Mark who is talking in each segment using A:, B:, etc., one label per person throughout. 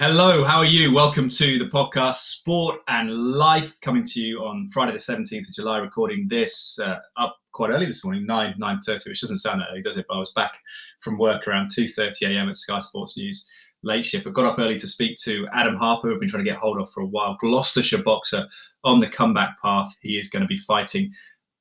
A: Hello, how are you? Welcome to the podcast Sport and Life, coming to you on Friday the 17th of July, recording this uh, up quite early this morning, 9, 9.30, which doesn't sound that early, does it? But I was back from work around 2.30am at Sky Sports News late shift. I got up early to speak to Adam Harper, who I've been trying to get hold of for a while, Gloucestershire boxer on the comeback path. He is going to be fighting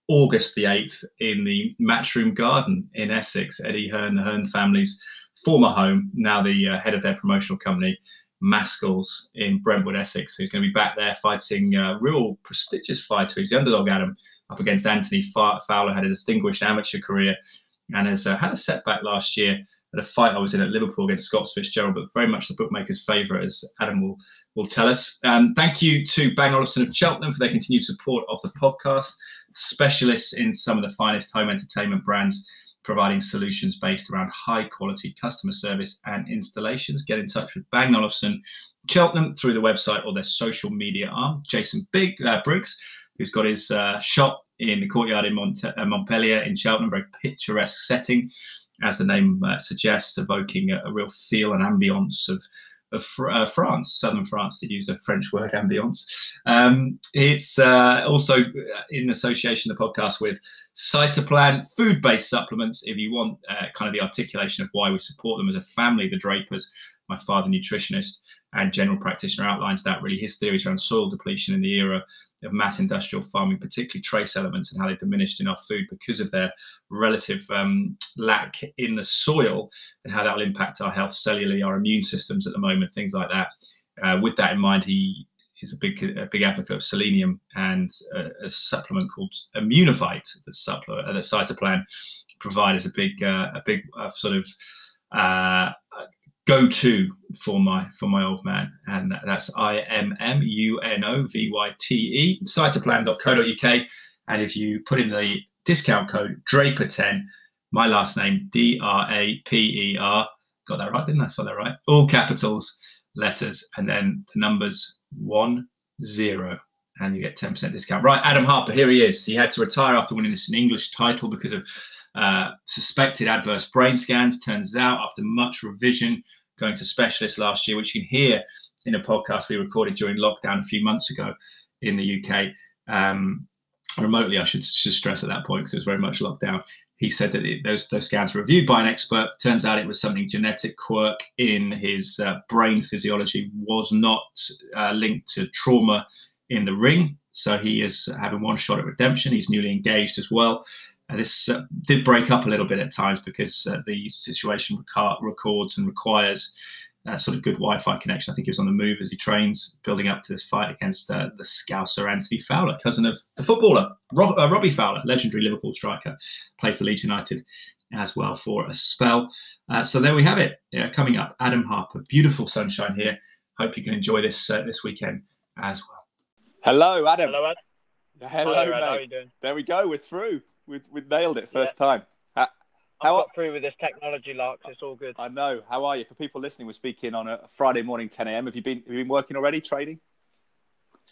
A: August the 8th in the Matchroom Garden in Essex, Eddie Hearn, the Hearn family's former home, now the uh, head of their promotional company. Mascalls in Brentwood, Essex. He's going to be back there fighting a real prestigious fighter. He's the underdog, Adam, up against Anthony Fowler, had a distinguished amateur career and has uh, had a setback last year at a fight I was in at Liverpool against Scott Fitzgerald, but very much the bookmaker's favourite, as Adam will, will tell us. Um, thank you to Bang Olufsen of Cheltenham for their continued support of the podcast, specialists in some of the finest home entertainment brands providing solutions based around high quality customer service and installations. Get in touch with Bang Olufsen Cheltenham through the website or their social media arm. Jason Big, uh, Briggs, who's got his uh, shop in the courtyard in Mont- uh, Montpellier in Cheltenham, very picturesque setting, as the name uh, suggests, evoking a, a, real feel and ambience of of uh, France, southern France, to use a French word, ambiance. Um, it's uh, also in association, the podcast with Cytoplan, food based supplements. If you want uh, kind of the articulation of why we support them as a family, the Drapers, my father, nutritionist and general practitioner, outlines that really his theories around soil depletion in the era of mass industrial farming, particularly trace elements and how they diminished in our food because of their relative um, lack in the soil and how that will impact our health cellularly, our immune systems at the moment, things like that. Uh, with that in mind, he is a big a big advocate of selenium and a, a supplement called Immunovite, the supplement, uh, the Cytoplan provide a big uh, a big uh, sort of uh, go to for my for my old man, and that's I M M U N O V Y T E cytoplan.co.uk. And if you put in the discount code Draper10, my last name D R A P E R, got that right, didn't I spell that right? All capitals, letters, and then the numbers one zero. And you get 10% discount. Right, Adam Harper, here he is. He had to retire after winning this English title because of uh, suspected adverse brain scans. Turns out, after much revision, going to specialists last year, which you can hear in a podcast we recorded during lockdown a few months ago in the UK. Um, remotely, I should, should stress at that point because it was very much lockdown. He said that it, those, those scans were reviewed by an expert. Turns out it was something genetic quirk in his uh, brain physiology, was not uh, linked to trauma in the ring. So he is having one shot at redemption. He's newly engaged as well. And this uh, did break up a little bit at times because uh, the situation rec- records and requires uh, sort of good Wi-Fi connection. I think he was on the move as he trains, building up to this fight against uh, the Scouser Anthony Fowler, cousin of the footballer Rob- uh, Robbie Fowler, legendary Liverpool striker, played for Leeds United as well for a spell. Uh, so there we have it. Yeah, coming up, Adam Harper. Beautiful sunshine here. Hope you can enjoy this this weekend as well.
B: Hello, Adam.
C: Hello, Ed.
B: Hello,
C: Hi,
B: mate.
C: How are you doing?
B: There we go. We're through. We we nailed it first
C: Yeah.
B: time. How, how
C: got through with this technology, Lark. It's all good.
B: I know. How are you? For people listening, we're speaking on a Friday morning, 10 a.m. Have you been have you been working already, trading?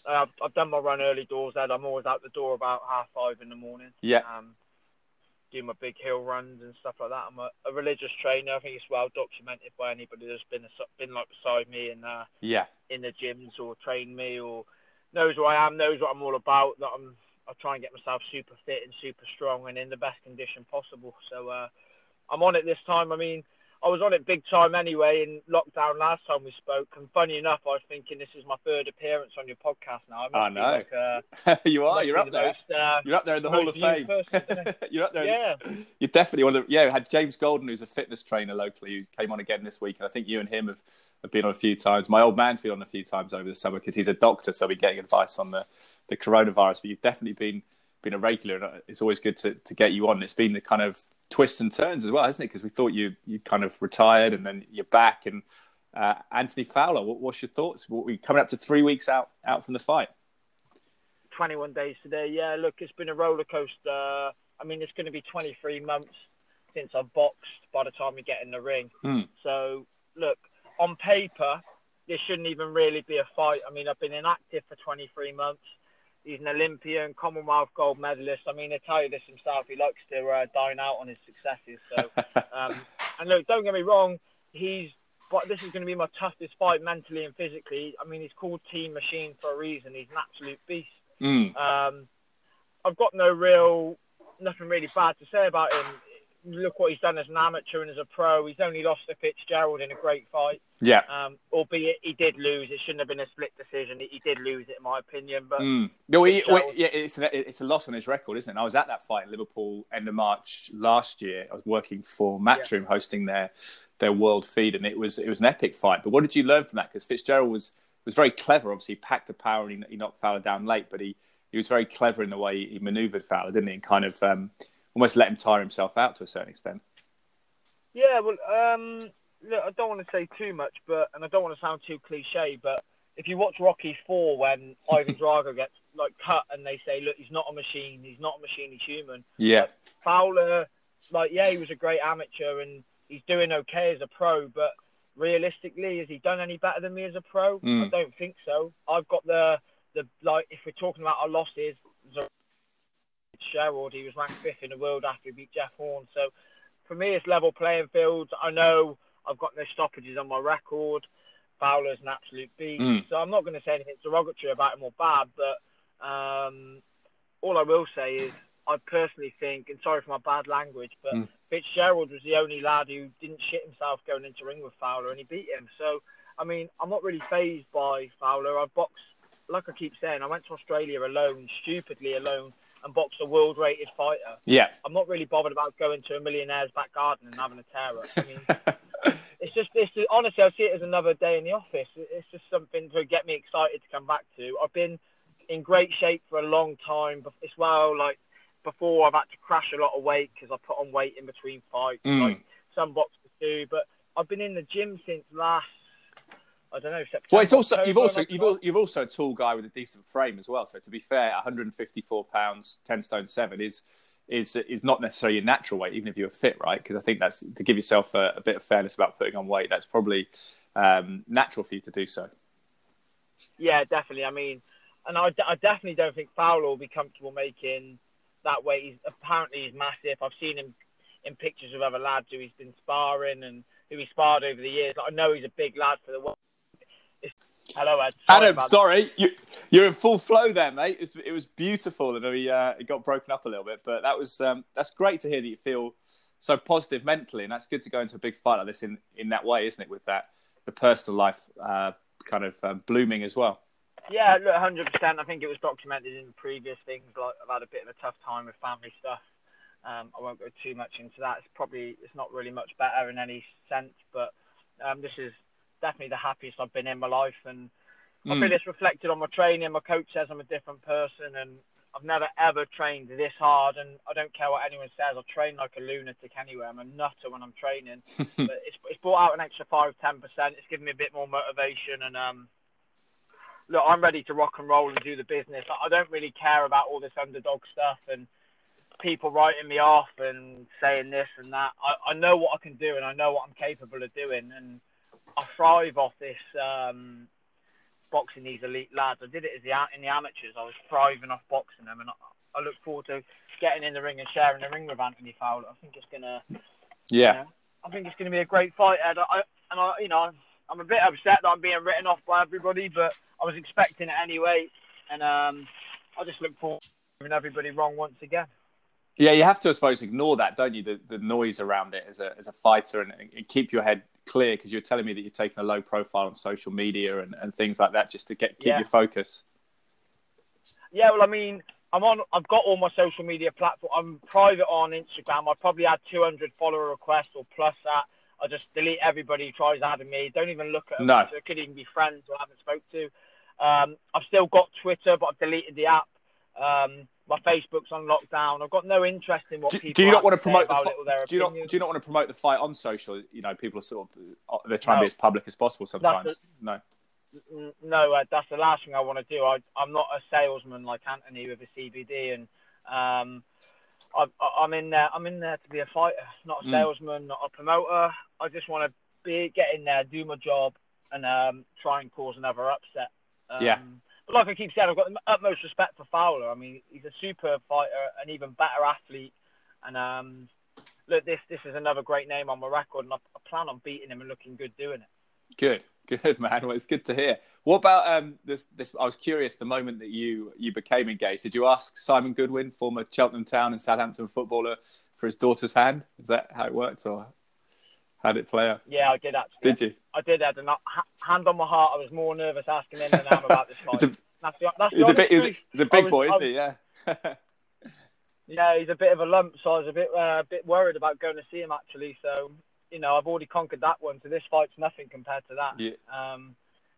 C: Uh, I've, I've done my run early doors, Ed. I'm always out the door about half five in the morning.
B: Yeah.
C: Um, do my big hill runs and stuff like that. I'm a, a religious trainer. I think it's well documented by anybody that's been been like beside me in uh,
B: Yeah.
C: in the gyms or trained me or knows who I am, knows what I'm all about. That I'm I try and get myself super fit and super strong and in the best condition possible. So uh, I'm on it this time. I mean, I was on it big time anyway in lockdown last time we spoke. And funny enough, I was thinking this is my third appearance on your podcast now. I
B: I know.
C: Like, uh,
B: you are. You're up
C: the
B: there.
C: most, uh,
B: You're up there in the Hall of Fame.
C: person.
B: You're up there.
C: yeah.
B: You're definitely one of the. Yeah, we had James Golden, who's a fitness trainer locally, who came on again this week, and I think you and him have, have been on a few times. My old man's been on a few times over the summer because he's a doctor, so we're getting advice on the, the coronavirus. But you've definitely been been a regular, and it's always good to, to get you on. It's been the kind of twists and turns as well, hasn't it? Because we thought you you kind of retired, and then you're back. And uh, Anthony Fowler, what, what's your thoughts? We're coming up to three weeks out out from the fight.
C: 21 days today. Yeah, look, it's been a roller coaster. I mean, it's going to be 23 months since I've boxed by the time we get in the ring.
B: Hmm.
C: So, look, on paper, this shouldn't even really be a fight. I mean, I've been inactive for 23 months. He's an Olympian, Commonwealth gold medalist. I mean, he'll tell you this himself. He likes to uh, dine out on his successes. So, um, and look, don't get me wrong, he's but this is going to be my toughest fight mentally and physically. I mean, he's called Team Machine for a reason. He's an absolute beast.
B: Mm.
C: Um, I've got no real, nothing really bad to say about him. Look what he's done as an amateur and as a pro. He's only lost to Fitzgerald in a great fight.
B: Yeah.
C: Um, albeit he did lose. It shouldn't have been a split decision. He, did lose it, in my opinion. But
B: Mm. No, he, well, yeah, it's a, it's a loss on his record, isn't it? And I was at that fight in Liverpool end of March last year. I was working for Matchroom, hosting their their world feed, and it was it was an epic fight. But what did you learn from that? Because Fitzgerald was was very clever. Obviously, he packed the power and he, he knocked Fowler down late, but he, he was very clever in the way he manoeuvred Fowler, didn't he? And kind of um, almost let him tire himself out to a certain extent.
C: Yeah, well, um, look, I don't want to say too much, but and I don't want to sound too cliche, but if you watch Rocky Four when Ivan Drago gets like cut and they say, "Look, he's not a machine. He's not a machine. He's human."
B: Yeah,
C: Fowler, like, yeah, he was a great amateur and he's doing okay as a pro, but realistically, has he done any better than me as a pro?
B: Mm.
C: I don't think so. I've got the the like, if we're talking about our losses, Sherwood, he was ranked fifth in the world after he beat Jeff Horn. So for me, it's level playing field. I know I've got no stoppages on my record. Fowler's an absolute beast.
B: Mm.
C: So I'm not going to say anything derogatory about him or bad, but um, all I will say is I personally think, and sorry for my bad language, but
B: Mm.
C: Fitzgerald was the only lad who didn't shit himself going into ring with Fowler, and he beat him. So, I mean, I'm not really phased by Fowler. I've boxed, like I keep saying, I went to Australia alone, stupidly alone, and boxed a world-rated fighter.
B: yeah,
C: I'm not really bothered about going to a millionaire's back garden and having a tear up. I mean, it's just, it's just, honestly, I see it as another day in the office. It's just something to get me excited to come back to. I've been in great shape for a long time, but as well, like before, I've had to crash a lot of weight because I put on weight in between fights,
B: Mm.
C: like some boxers do. But I've been in the gym since last, I don't know, September.
B: Well, it's also
C: October,
B: you've also you've, al- you've also a tall guy with a decent frame as well. So to be fair, 154 pounds, 10 stone seven is is is not necessarily your natural weight, even if you're fit, right? Because I think that's to give yourself a, a bit of fairness about putting on weight. That's probably um, natural for you to do so.
C: Yeah, definitely. I mean, and I, I definitely don't think Fowler will be comfortable making that weight. He's apparently he's massive. I've seen him in pictures of other lads who he's been sparring and who he sparred over the years. Like, I know he's a big lad for the weight. Hello, Ed. Sorry
B: Adam,
C: about
B: sorry, you, you're in full flow there, mate. It was, it was beautiful, and we uh, it got broken up a little bit, but that was um, that's great to hear that you feel so positive mentally, and that's good to go into a big fight like this in, in that way, isn't it? With that the personal life uh, kind of um, blooming as well.
C: Yeah, look, hundred percent. I think it was documented in previous things. Like I've had a bit of a tough time with family stuff. Um, I won't go too much into that. It's probably it's not really much better in any sense, but um, this is definitely the happiest I've been in my life, and I
B: Mm.
C: feel it's reflected on my training. My coach says I'm a different person, and I've never ever trained this hard. And I don't care what anyone says. I train like a lunatic anyway. I'm a nutter when I'm training. but it's, it's brought out an extra five, ten percent. It's given me a bit more motivation, and um, look, I'm ready to rock and roll and do the business. I I don't really care about all this underdog stuff and people writing me off and saying this and that. I, I know what I can do and I know what I'm capable of doing, and I thrive off this um, boxing these elite lads. I did it as the in the amateurs. I was thriving off boxing them, and I, I look forward to getting in the ring and sharing the ring with Anthony Fowler. I think it's gonna.
B: Yeah.
C: you know, I think it's going to be a great fight, Ed. I, and I, you know, I'm a bit upset that I'm being written off by everybody, but I was expecting it anyway, and um, I just look forward to proving everybody wrong once again.
B: Yeah, you have to, I suppose, ignore that, don't you? The, the noise around it as a, as a fighter and, and keep your head clear because you're telling me that you're taking a low profile on social media and, and things like that just to get keep
C: Yeah.
B: your focus.
C: Yeah, well, I mean, I'm on. I've got all my social media platform. I'm private on Instagram. I probably had 200 follower requests or plus that. I just delete everybody who tries adding me. Don't even look at them.
B: No.
C: So it could even be friends who I haven't spoke to. Um, I've still got Twitter, but I've deleted the app. Um, my Facebook's on lockdown. I've got no interest in what
B: Do,
C: people.
B: do you not want to promote the fi-
C: it or their
B: do you not do you not want to promote the fight on social? You know, people are sort of they're trying to be as public as possible sometimes. No.
C: No, uh, that's the last thing I want to do. I, I'm not a salesman like Anthony with a CBD, and um, I, I'm in there. I'm in there to be a fighter, not a
B: Mm.
C: salesman, not a promoter. I just want to be get in there, do my job, and um, try and cause another upset. Um,
B: Yeah.
C: But like I keep saying, I've got the utmost respect for Fowler. I mean, he's a superb fighter, an even better athlete, and um, look, this this is another great name on my record, and I, I plan on beating him and looking good doing it.
B: Good, good man. Well, it's good to hear. What about um, this? This I was curious. The moment that you you became engaged, did you ask Simon Goodwin, former Cheltenham Town and Southampton footballer, for his daughter's hand? Is that how it worked, or how did it play out?
C: Yeah, I did actually.
B: Did you?
C: I did, Ed, and I, hand on my heart, I was more nervous asking him than I am about this fight.
B: It's a,
C: that's the, that's
B: he's a bit.
C: Truth.
B: he's big
C: was-
B: boy, isn't he? Yeah.
C: Yeah, he's a bit of a lump, so I was a bit uh, a bit worried about going to see him actually. So you know, I've already conquered that one, so this fight's nothing compared to that.
B: Yeah.
C: Um,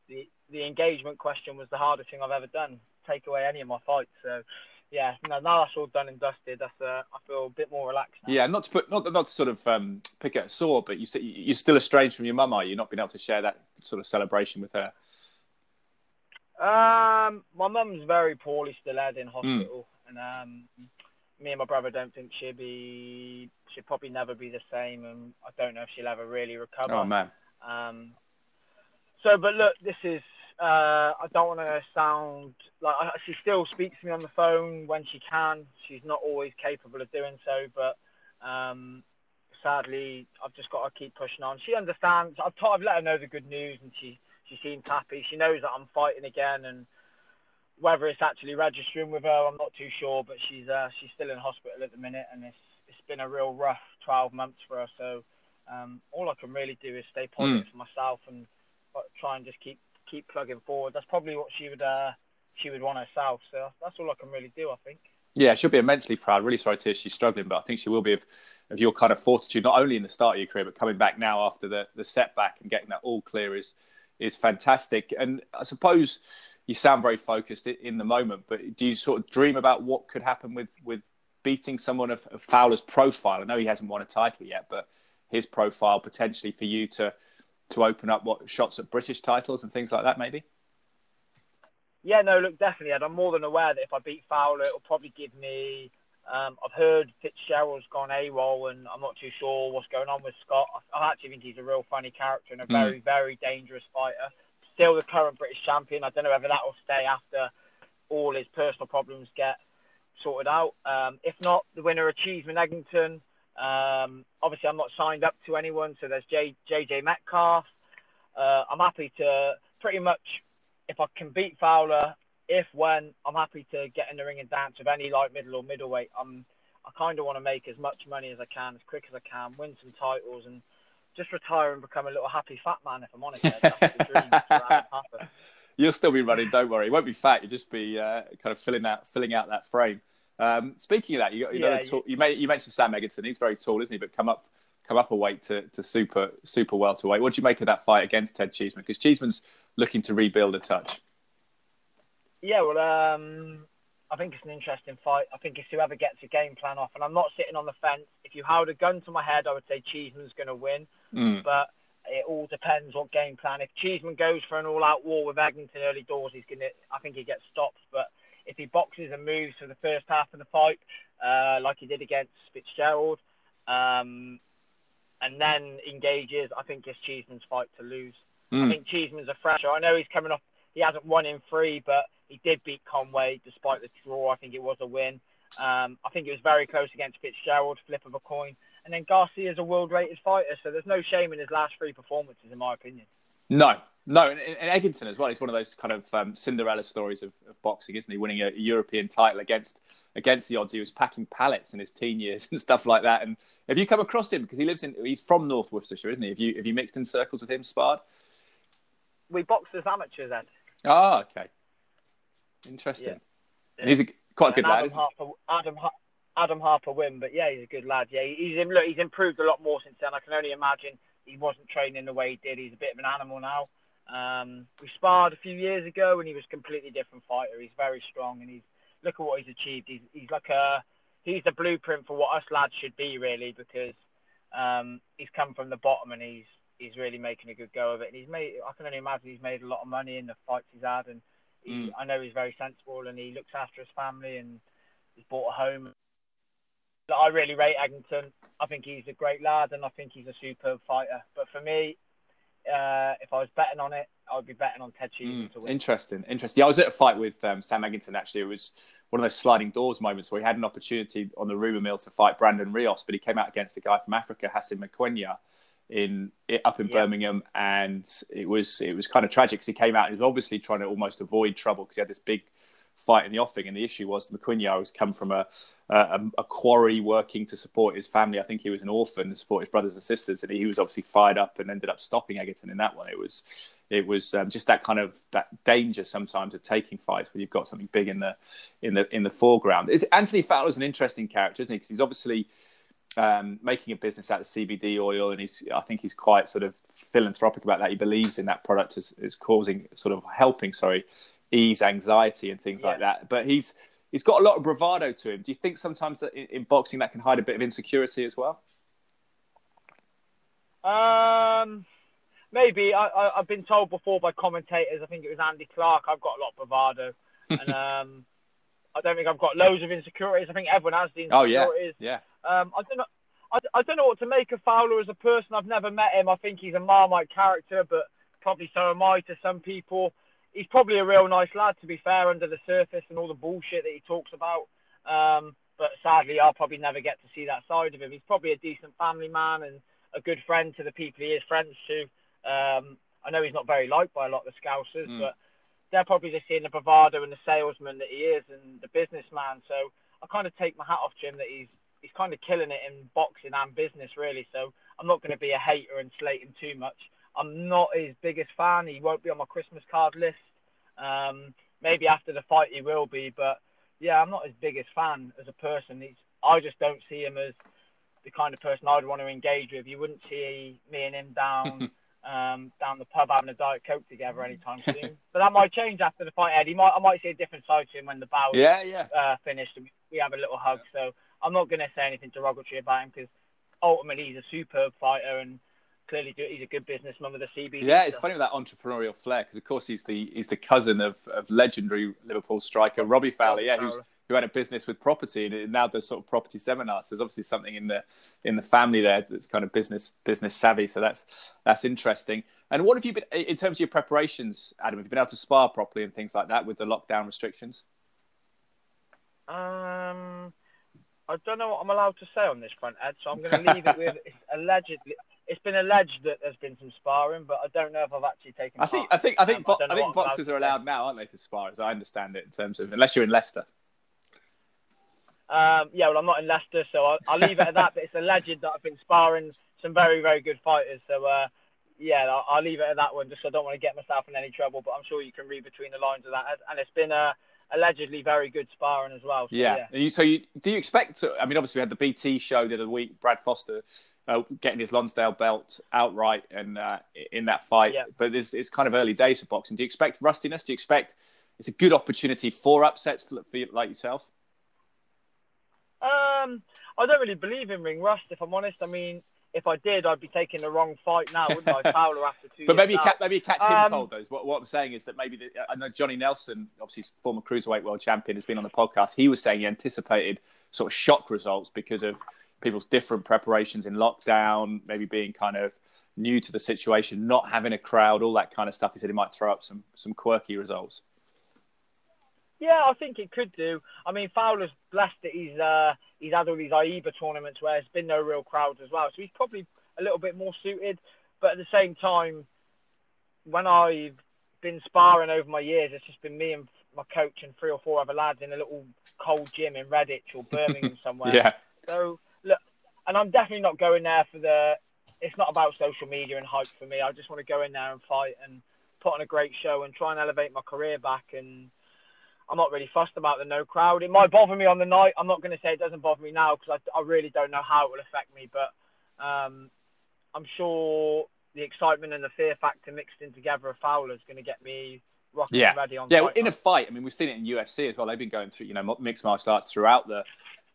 C: the the engagement question was the hardest thing I've ever done. Take away any of my fights. So yeah, no, now that's all done and dusted. That's uh, I feel a bit more relaxed now.
B: Yeah, not to put not not to sort of um, pick at a sore, but you you're still estranged from your mum, are you? Not being able to share that sort of celebration with her.
C: Um, my mum's very poorly still, Ed, in hospital, and um, me and my brother don't think she'll be. She'll probably never be the same, and I don't know if she'll ever really recover.
B: Oh man,
C: Um, so, but look, this is. Uh, I don't want to sound like she still speaks to me on the phone when she can. She's not always capable of doing so, but um, sadly, I've just got to keep pushing on. She understands. I've, t- I've let her know the good news, and she she seems happy. She knows that I'm fighting again, and whether it's actually registering with her, I'm not too sure. But she's uh, she's still in hospital at the minute, and it's it's been a real rough 12 months for her. So um, all I can really do is stay positive for myself and uh, try and just keep keep plugging forward. That's probably what she would uh, she would want herself. So that's all I can really do. I think.
B: yeah, she'll be immensely proud. Really sorry to hear she's struggling, but I think she will be of, of your kind of fortitude, not only in the start of your career, but coming back now after the, the setback and getting that all clear is is fantastic. And I suppose you sound very focused in the moment, but do you sort of dream about what could happen with with beating someone of, of Fowler's profile? I know he hasn't won a title yet, but his profile potentially for you to to open up what shots at British titles and things like that, maybe.
C: Yeah, no, look, definitely, Ed. I'm more than aware that if I beat Fowler, it'll probably give me. Um, I've heard Fitzgerald's gone AWOL, and I'm not too sure what's going on with Scott. I, I actually think he's a real funny character and a very, very dangerous fighter. Still the current British champion. I don't know whether that will stay after all his personal problems get sorted out. Um, if not, the winner of Cheeseman Eggington. Um, obviously, I'm not signed up to anyone, so there's J, JJ Metcalf. Uh, I'm happy to pretty much, if I can beat Fowler, if when I'm happy to get in the ring and dance with any light middle or middleweight. I'm I kind of want to make as much money as I can, as quick as I can, win some titles, and just retire and become a little happy fat man. If I'm honest, Ed. that's the dream.
B: You'll still be running. Don't worry. You won't be fat. You'll just be uh, kind of filling out filling out that frame. Um, speaking of that, you, you,
C: Yeah,
B: tall, you, you mentioned Sam Eggington. He's very tall, isn't he? But come up come up a weight to, to super super welterweight. What do you make of that fight against Ted Cheeseman? Because Cheeseman's looking to rebuild a touch.
C: Yeah, well, um, I think it's an interesting fight. I think it's whoever gets a game plan off, and I'm not sitting on the fence. If you held a gun to my head, I would say Cheeseman's going to win,
B: Mm.
C: but it all depends what game plan. If Cheeseman goes for an all-out war with Eggington early doors, he's going to. I think he gets stopped, but if he boxes and moves for the first half of the fight, uh, like he did against Fitzgerald, um, and then engages, I think it's Cheeseman's fight to lose. I
B: Mm.
C: think Cheeseman's a fresher. I know he's coming off. He hasn't won in three, but he did beat Conway despite the draw. I think it was a win. Um, I think it was very close against Fitzgerald, flip of a coin. And then Garcia is a world-rated fighter, so there's no shame in his last three performances, in my opinion.
B: No, no, and, and Eggington as well. He's one of those kind of um, Cinderella stories of, of boxing, isn't he? Winning a, European title against against the odds. He was packing pallets in his teen years and stuff like that. And have you come across him because he lives in? He's from North Worcestershire, isn't he? Have you have you mixed in circles with him, sparred?
C: We boxed as amateurs then.
B: Ah, okay, interesting.
C: Yeah.
B: And he's a, quite a good lad,
C: Adam
B: he?
C: Harper, Adam, Adam Harper win, but yeah, he's a good lad. Yeah, he's look, he's improved a lot more since then. I can only imagine he wasn't training the way he did. He's a bit of an animal now. Um, we sparred a few years ago, and he was a completely different fighter. He's very strong, and he's look at what he's achieved. He's he's like a he's the blueprint for what us lads should be, really, because um, he's come from the bottom and he's he's really making a good go of it. And he's made I can only imagine he's made a lot of money in the fights he's had, and he,
B: Mm.
C: I know he's very sensible and he looks after his family and he's bought a home. I really rate Eggington. I think he's a great lad and I think he's a superb fighter. But for me, uh, if I was betting on it, I would be betting on Ted to
B: Mm,
C: win.
B: interesting, interesting. Yeah, I was at a fight with um, Sam Eggington. Actually, it was one of those sliding doors moments where he had an opportunity on the rumor mill to fight Brandon Rios, but he came out against a guy from Africa, Hassan Mwakinyo, in up in
C: Yeah.
B: Birmingham, and it was it was kind of tragic because he came out and he was obviously trying to almost avoid trouble because he had this big fight in the offing, and the issue was the has come from a, a a quarry working to support his family. I think he was an orphan to support his brothers and sisters, and he was obviously fired up and ended up stopping Eggington in that one. It was it was um, just that kind of that danger sometimes of taking fights when you've got something big in the in the in the foreground. Is Anthony Fowler's an interesting character, isn't he? Because he's obviously um, making a business out of CBD oil, and he's I think he's quite sort of philanthropic about that. He believes in that product as, as causing sort of helping, sorry, ease anxiety and things like that. But he's he's got a lot of bravado to him. Do you think sometimes that in, in boxing that can hide a bit of insecurity as well?
C: Um, maybe I, I've been told before by commentators. I think it was Andy Clarke. I've got a lot of bravado, and um, I don't think I've got loads of insecurities. I think everyone has the
B: Oh yeah,
C: insecurities.
B: yeah.
C: Um, I don't know. I, I don't know what to make of Fowler as a person. I've never met him. I think he's a Marmite character, but probably so am I to some people. He's probably a real nice lad, to be fair, under the surface and all the bullshit that he talks about. Um, but sadly, I'll probably never get to see that side of him. He's probably a decent family man and a good friend to the people he is friends to. Um, I know he's not very liked by a lot of the Scousers,
B: Mm.
C: but they're probably just seeing the bravado and the salesman that he is and the businessman. So I kind of take my hat off to him that he's he's kind of killing it in boxing and business, really. So I'm not going to be a hater and slate him too much. I'm not his biggest fan. He won't be on my Christmas card list. Um, maybe after the fight he will be, but yeah, I'm not his biggest fan as a person. He's I just don't see him as the kind of person I'd want to engage with. You wouldn't see me and him down um, down the pub having a diet coke together anytime soon. but that might change after the fight, Eddie. Might I might see a different side to him when the bout
B: Yeah, yeah.
C: uh, finished and we have a little hug. So I'm not going to say anything derogatory about him because ultimately he's a superb fighter and clearly do, he's a good businessman with a CBD.
B: Yeah, it's funny with that entrepreneurial flair because, of course, he's the he's the cousin of, of legendary Liverpool striker Robbie Fowler. Yeah, who's who had a business with property and now does sort of property seminars. There's obviously something in the in the family there that's kind of business business savvy. So that's that's interesting. And what have you been in terms of your preparations, Adam? Have you been able to spar properly and things like that with the lockdown restrictions?
C: Um, I don't know what I'm allowed to say on this front, Ed. So I'm going to leave it with it's allegedly. It's been alleged that there's been some sparring, but I don't know if I've actually taken.
B: I think. I think I think
C: Um,
B: bo-
C: don't
B: I think boxers are allowed now, aren't they, to spar? As I understand it, in terms of unless you're in Leicester.
C: Um, yeah, well, I'm not in Leicester, so I'll, I'll leave it at that. But it's alleged that I've been sparring some very, very good fighters. So, uh, yeah, I'll, I'll leave it at that one, just so I don't want to get myself in any trouble. But I'm sure you can read between the lines of that. And it's been uh, allegedly very good sparring as well. So,
B: Yeah.
C: yeah.
B: You, so you, do you expect? To, I mean, obviously we had the BT show the other week. Brad Foster uh, getting his Lonsdale belt outright and uh, in that fight.
C: Yeah.
B: But it's, it's kind of early days for boxing. Do you expect rustiness? Do you expect it's a good opportunity for upsets for, for like yourself?
C: Um, I don't really believe in ring rust, if I'm honest. I mean, if I did, I'd be taking the wrong fight now, wouldn't I? Fowler after two
B: But maybe you catch, maybe you catch him
C: Um,
B: cold though. What, what I'm saying is that maybe the, I know Johnny Nelson, obviously former cruiserweight world champion, has been on the podcast. He was saying he anticipated sort of shock results because of people's different preparations in lockdown, maybe being kind of new to the situation, not having a crowd, all that kind of stuff. He said he might throw up some some quirky results.
C: Yeah, I think it could do. I mean, Fowler's blessed that he's uh, he's had all these AIBA tournaments where there's been no real crowds as well, so he's probably a little bit more suited. But at the same time, when I've been sparring over my years, it's just been me and my coach and three or four other lads in a little cold gym in Redditch or Birmingham somewhere.
B: Yeah,
C: So and I'm definitely not going there for the. It's not about social media and hype for me. I just want to go in there and fight and put on a great show and try and elevate my career back. And I'm not really fussed about the no crowd. It might bother me on the night. I'm not going to say it doesn't bother me now because I, I really don't know how it will affect me. But um, I'm sure the excitement and the fear factor mixed in together of Fowler is going to get me rocking
B: Yeah.
C: ready on
B: yeah. In a fight, I mean, we've seen it in UFC as well. They've been going through, you know, mixed martial arts throughout the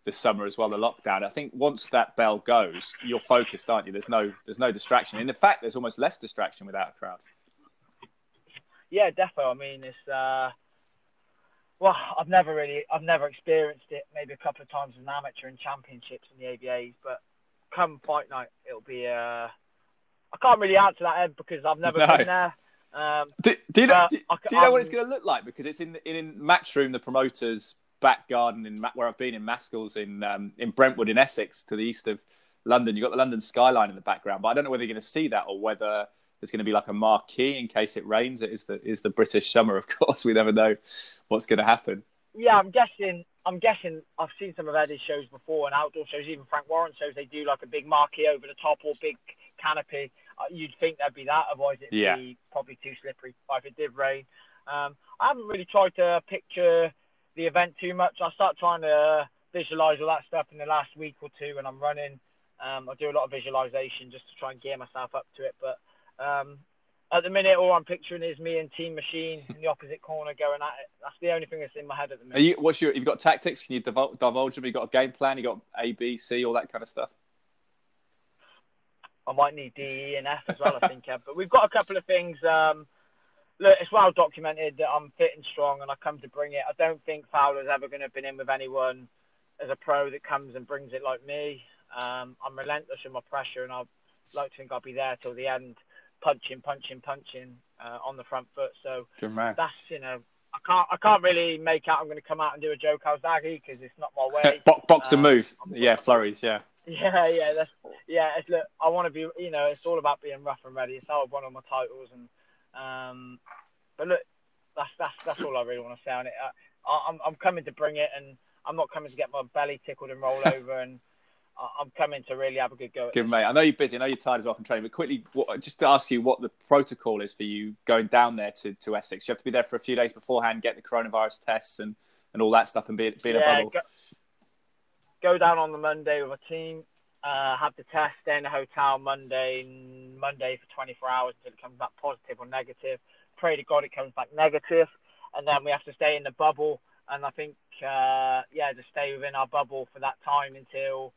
B: the summer as well, the lockdown. I think once that bell goes, you're focused, aren't you? There's no there's no distraction. In fact, there's almost less distraction without a crowd.
C: Yeah, defo. I mean, it's uh, well, I've never really, I've never experienced it. Maybe a couple of times as an amateur in championships in the ABAs, but come fight night, it'll be. Uh, I can't really answer that Ed because I've never
B: No.
C: been there. Um,
B: Do, do you know? Do, do you know what it's going to look like? Because it's in in, Matchroom. the promoters' back garden in where I've been in Mascalls in um, in Brentwood in Essex, to the east of London. You've got the London skyline in the background, but I don't know whether you're going to see that or whether there's going to be like a marquee in case it rains. It is the is the British summer, of course. We never know what's going to happen.
C: Yeah, I'm guessing. I'm guessing. I've seen some of Eddie's shows before and outdoor shows, even Frank Warren shows. They do like a big marquee over the top or big canopy. Uh, you'd think there'd be that, otherwise it'd yeah. be probably too slippery if it did rain. Um, I haven't really tried to picture the event too much. I start trying to visualize all that stuff in the last week or two when I'm running. Um, I do a lot of visualization just to try and gear myself up to it. But um, at the minute, all I'm picturing is me and Team Machine in the opposite corner going at it. That's the only thing that's in my head at the minute.
B: Are you, what's your? You've got tactics? Can you divulge, divulge them? You got a game plan? You got A, B, C, all that kind of stuff.
C: I might need D, E, and F as well. I think, but we've got a couple of things. Um, look, it's well documented that I'm fit and strong, and I come to bring it. I don't think Fowler's ever going to have been in with anyone as a pro that comes and brings it like me. Um, I'm relentless in my pressure, and I like to think I'll be there till the end, punching, punching, punching uh, on the front foot. So that's you know. I can't. I can't really make out. I'm going to come out and do a Joe Calzaghe because it's not my way.
B: box, box um, and move. Yeah, flurries. Yeah.
C: Yeah, yeah, that's yeah. It's look. I want to be. You know, it's all about being rough and ready. It's how I've won all my titles, and um, but look, that's that's that's all I really want to say on it. I, I'm I'm coming to bring it, and I'm not coming to get my belly tickled and roll over, and I'm coming to really have a good go.
B: Good mate. I know you're busy. I know you're tired as well from training, but quickly, what, just to ask you what the protocol is for you going down there to, to Essex. You have to be there for a few days beforehand, get the coronavirus tests and, and all that stuff, and be, be in yeah, a bubble.
C: Go, go down on the Monday with a team, uh, have the test, stay in a hotel Monday, Monday for 24 hours until it comes back positive or negative pray to God it comes back negative, and then we have to stay in the bubble. And I think, uh, yeah, to stay within our bubble for that time until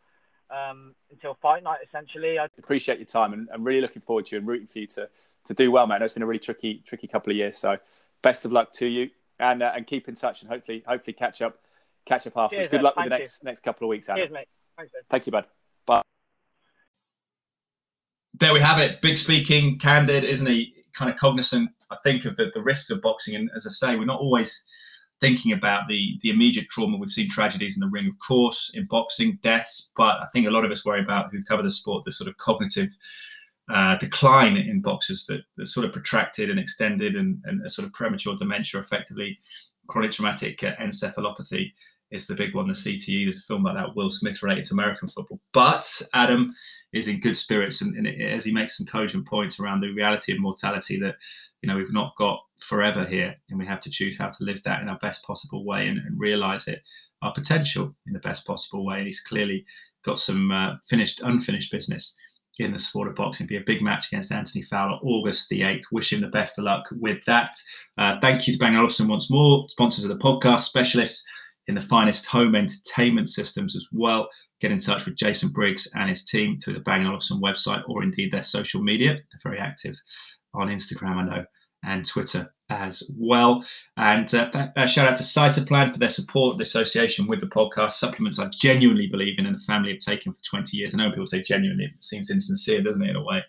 C: um, until fight night, essentially. I
B: appreciate your time, and I'm really looking forward to you and rooting for you to to do well, man. It's been a really tricky tricky couple of years, so best of luck to you, and uh, and keep in touch, and hopefully hopefully catch up catch up afterwards. Cheers, Good luck with the next you. next couple of weeks, Adam.
C: Cheers, mate. Thanks,
B: Thank you, bud.
A: There we have it. Big speaking, candid, isn't he? Kind of cognizant I think of the, the risks of boxing, and as I say, we're not always thinking about the the immediate trauma. We've seen tragedies in the ring, of course, in boxing, deaths, but I think a lot of us worry about who cover the sport the sort of cognitive uh, decline in boxers that, that sort of protracted and extended and, and a sort of premature dementia, effectively chronic traumatic encephalopathy is the big one, the CTE. There's a film about that, Will Smith related to American football. But Adam is in good spirits and, and as he makes some cogent points around the reality of mortality that you know we've not got forever here and we have to choose how to live that in our best possible way and, and realize it our potential in the best possible way and he's clearly got some uh, finished unfinished business in the sport of boxing be a big match against Anthony Fowler August the 8th wish him the best of luck with that uh, thank you to Bang Olufsen once more sponsors of the podcast specialists in the finest home entertainment systems as well get in touch with Jason Briggs and his team through the Bang Olufsen website or indeed their social media they're very active on Instagram, I know, and Twitter as well. And uh, shout out to Cytoplan for their support, the association with the podcast. Supplements I genuinely believe in and the family have taken for 20 years. I know people say genuinely, it seems insincere, doesn't it, in a way?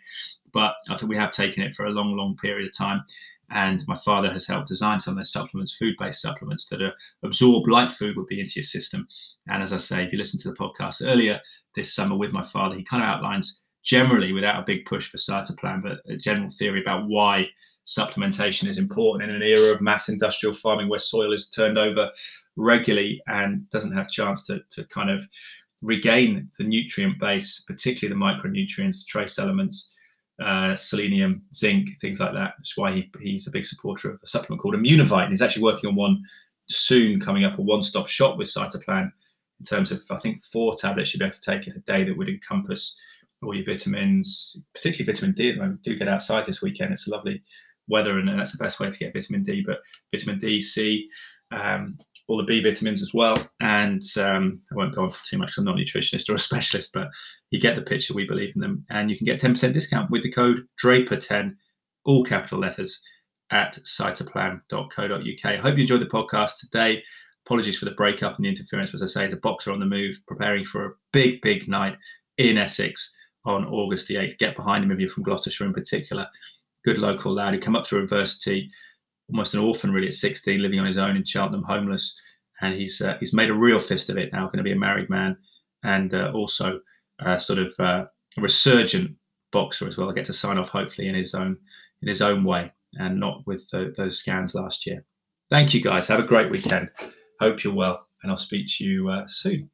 A: But I think we have taken it for a long, long period of time. And my father has helped design some of those supplements, food based supplements that are absorb like food would be into your system. And as I say, if you listen to the podcast earlier this summer with my father, he kind of outlines generally without a big push for cytoplan, but a general theory about why supplementation is important in an era of mass industrial farming where soil is turned over regularly and doesn't have chance to, to kind of regain the nutrient base, particularly the micronutrients, the trace elements, uh, selenium, zinc, things like that. That's why he, he's a big supporter of a supplement called Immunovite. And he's actually working on one soon coming up, a one stop shop with Cytoplan in terms of, I think, four tablets you'd be able to take in a day that would encompass all your vitamins, particularly vitamin D at the moment. Do get outside this weekend. It's lovely weather, and, that's the best way to get vitamin D. But vitamin D, C, um, all the B vitamins as well. And um, I won't go on for too much I'm not a nutritionist or a specialist, but you get the picture. We believe in them. And you can get 10% discount with the code DRAPER10, all capital letters, at cytoplan.co.uk. I hope you enjoyed the podcast today. Apologies for the breakup and the interference. But as I say, as a boxer on the move, preparing for a big, big night in Essex on August the 8th. Get behind him if you're from Gloucestershire in particular. Good local lad who come up through adversity, almost an orphan really at 16, living on his own in Cheltenham, homeless. And he's uh, he's made a real fist of it now, going to be a married man and uh, also uh, sort of uh, resurgent boxer as well. I get to sign off hopefully in his own in his own way and not with the, those scans last year. Thank you guys. Have a great weekend. Hope you're well, and I'll speak to you uh, soon.